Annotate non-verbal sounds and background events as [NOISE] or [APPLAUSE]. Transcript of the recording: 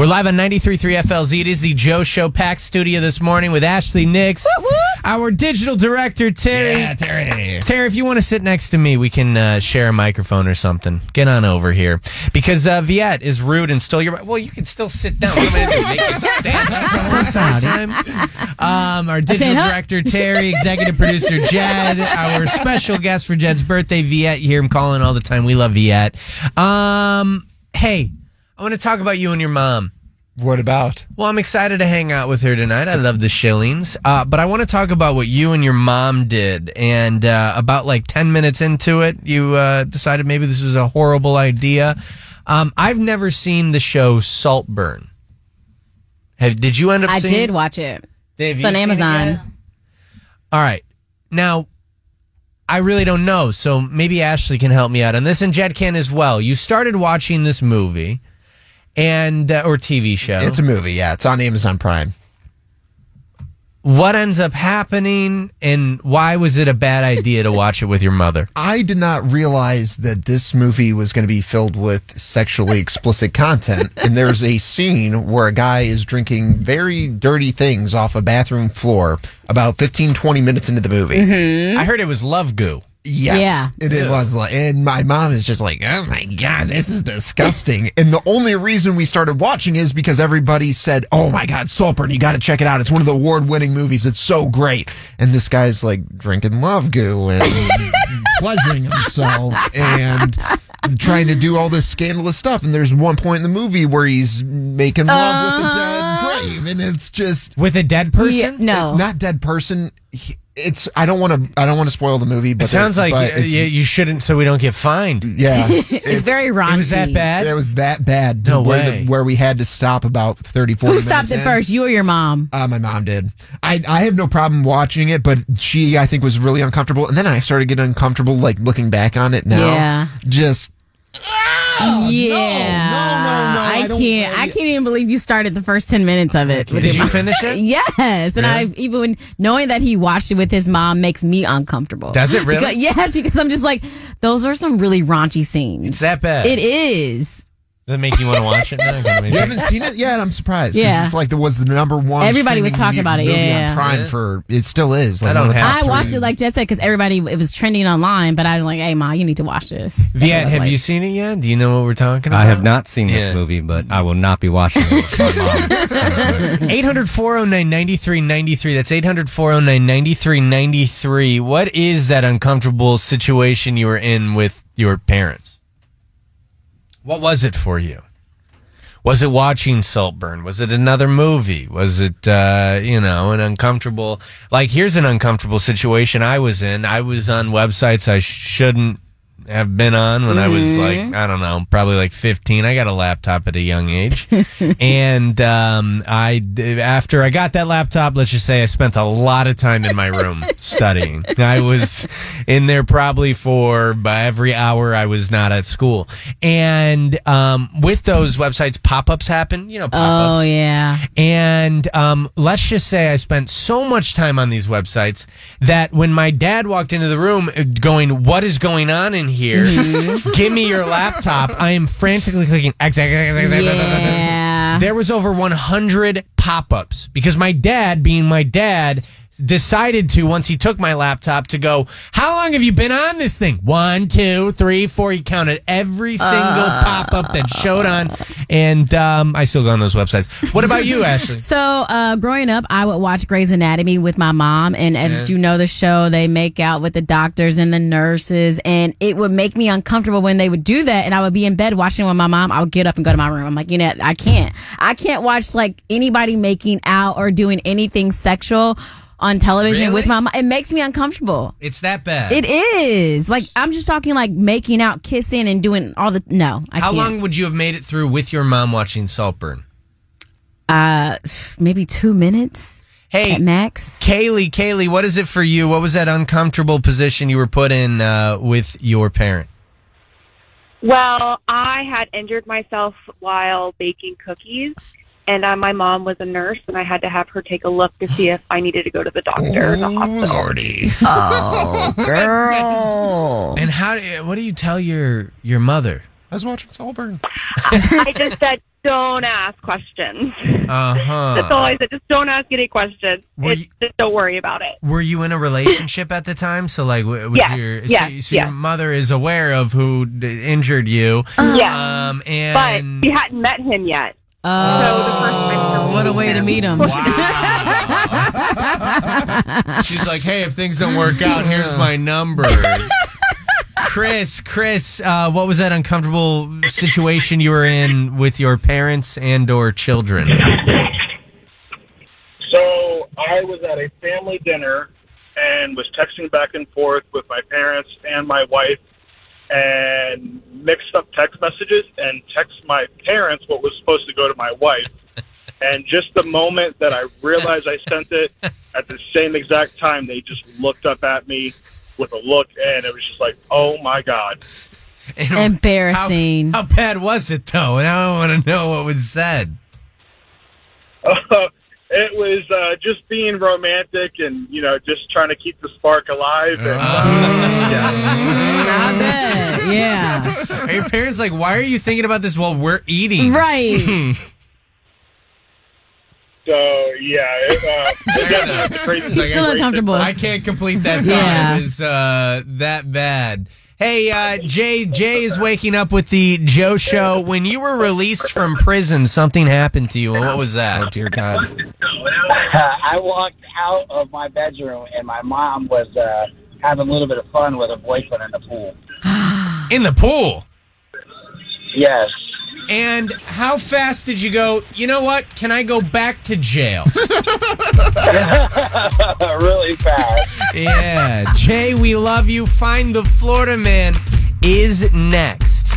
We're live on 93.3 FLZ. It is the Joe Show Pack Studio this morning with Ashley Nix, our digital director, Terry. Yeah, Terry. Terry, if you want to sit next to me, we can uh, share a microphone or something. Get on over here. Because uh, Viet is rude and stole your... Well, you can still sit down. What am I going to do? Make you stand up? [LAUGHS] So sorry. time. Um, our digital director Terry, executive producer Jed, our special guest for Jed's birthday, Viet. You hear him calling all the time. We love Viet. Um, hey, I want to talk about you and your mom. What about? Well, I'm excited to hang out with her tonight. I love the shillings. Uh, but I want to talk about what you and your mom did. And uh, about like 10 minutes into it, you uh, decided maybe this was a horrible idea. Um, I've never seen the show Saltburn. Have, did you end up I seeing did watch it. Dave, It's on seen it Amazon. All right. Now, I really don't know, so maybe Ashley can help me out on this, and Jed can as well. You started watching this movie and uh, or TV show. It's a movie. Yeah, it's on Amazon Prime. what ends up happening, and why was it a bad idea to watch it with your mother? [LAUGHS] I did not realize that this movie was going to be filled with sexually explicit content. And there's a scene where a guy is drinking very dirty things off a bathroom floor about 15, 20 minutes into the movie. I heard it was love goo. Yes, Yeah. it, it was like, and my mom is just like, "Oh my god, this is disgusting." [LAUGHS] and the only reason we started watching is because everybody said, "Oh my god, Saltburn, you got to check it out. It's one of the award-winning movies. It's so great." And this guy's like drinking love goo and [LAUGHS] pleasuring himself and trying to do all this scandalous stuff. And there's one point in the movie where he's making love with a dead uh-huh. grave, and it's just With a dead Yeah, person? no. not dead person. He- It's I don't want to I don't want to spoil the movie, but It sounds like but it's- you, you shouldn't, so we don't get fined. yeah, [LAUGHS] It's, very raunchy. It was that bad? It was that bad. No where, way. where we had to stop about 30, 40 Who stopped it in. first? You or your mom? Uh, my mom did. I, I have no problem watching it, but she, I think, was really uncomfortable. And then I started getting uncomfortable, like looking back on it now. Yeah. Just, yeah. no, no, no, I I, can't. I, can't even believe you started the first ten minutes of it. Did you mom. finish it? [LAUGHS] Yes, and Yeah. I even knowing that he watched it with his mom makes me uncomfortable. Does it really? Because, [LAUGHS] yes, because I'm just like those are some really raunchy scenes. It's that bad. It is. Does that make you want to watch it now? you haven't seen it yet? I'm surprised. 'cause Yeah. It's like there was the number one. Everybody was streaming talking about it, movie yeah, on. Prime Yeah. for it still is. Like I don't one of the have top I watched three. it like Jed said because everybody it was trending online, but I was like, "Hey, ma, you need to watch this." Viet, have Like- you seen it yet? Do you know what we're talking about? I have not seen this Yeah. movie, but I will not be watching it. with my mom. [LAUGHS] 800 409 9393. That's 800 409 9393. What is that uncomfortable situation you were in with your parents? What was it for you? Was it watching Saltburn? Was it another movie? Was it, uh, you know, an uncomfortable, like, here's an uncomfortable situation I was in. I was on websites I shouldn't have been on when I was like, I don't know, probably like 15. I got a laptop at a young age. [LAUGHS] and um, I, after I got that laptop, let's just say I spent a lot of time in my room [LAUGHS] studying. I was in there probably for by every hour I was not at school. And um, with those websites, pop ups happen, you know, pop ups. Oh yeah. And um, let's just say I spent so much time on these websites that when my dad walked into the room uh, going, What is going on in here? Mm-hmm. Give me your laptop. I am frantically clicking X, X, X, X, X, X, X, X. Yeah. There was over 100 pop ups because my dad, being my dad, decided to, once he took my laptop, to go, How long have you been on this thing? One, two, three, four. He counted every single pop up that showed on. And um, I still go on those websites. What about you, [LAUGHS] Ashley? So, uh, growing up, I would watch Grey's Anatomy with my mom, and as you know, the show they make out with the doctors and the nurses, and it would make me uncomfortable when they would do that, and I would be in bed watching with my mom. I would get up and go to my room. I'm like, you know, I can't, I can't watch like anybody making out or doing anything sexual on television Really? with my mom. It makes me uncomfortable. It's that bad. It is like I'm just talking like making out, kissing, and doing all the. No, I How can't. long would you have made it through with your mom watching Saltburn? Uh, maybe two minutes Hey, at max. Kaylee, Kaylee, what is it for you? What was that uncomfortable position you were put in uh, with your parent? Well, I had injured myself while baking cookies, and uh, my mom was a nurse, and I had to have her take a look to see if I needed to go to the doctor or the hospital. Lordy. [LAUGHS] Oh, girl. And how? What do you tell your your mother? I was watching Saltburn. I just said, don't ask questions. Uh huh. That's all I said. Just don't ask any questions. Were you- just don't worry about it. Were you in a relationship at the time? So like, was Yes, your so, yes, so your yes. mother is aware of who d- injured you? yeah. Um, But and you hadn't met him yet. Oh, So the first time what a way to meet him. she's like, "Hey, if things don't work out, here's my number." Chris, Chris, uh, what was that uncomfortable situation you were in with your parents and or children? So I was at a family dinner and was texting back and forth with my parents and my wife and mixed up text messages and text my parents what was supposed to go to my wife. [LAUGHS] And just the moment that I realized I sent it, [LAUGHS] at the same exact time, they just looked up at me with a look, and it was just like, oh my God. And Embarrassing. How, how bad was it though? And I don't want to know what was said. [LAUGHS] it was uh, just being romantic and, you know, just trying to keep the spark alive. And, I bet. Yeah. Are your parents like, why are you thinking about this while we're eating? Right. [LAUGHS] So yeah, it, uh, [LAUGHS] it definitely was the He's still uncomfortable. I can't complete that thought. Yeah. It was uh, that bad. Hey, uh, Jay. Jay is waking up with the Joe Show. When you were released from prison, something happened to you. What was that? Oh that? dear God. [LAUGHS] I walked out of my bedroom and my mom was uh, having a little bit of fun with her boyfriend in the pool. [GASPS] In the pool. Yes. And how fast did you go? You know what? Can I go back to jail? [LAUGHS] [LAUGHS] really fast. yeah, Jay, we love you. Find the Florida man is next.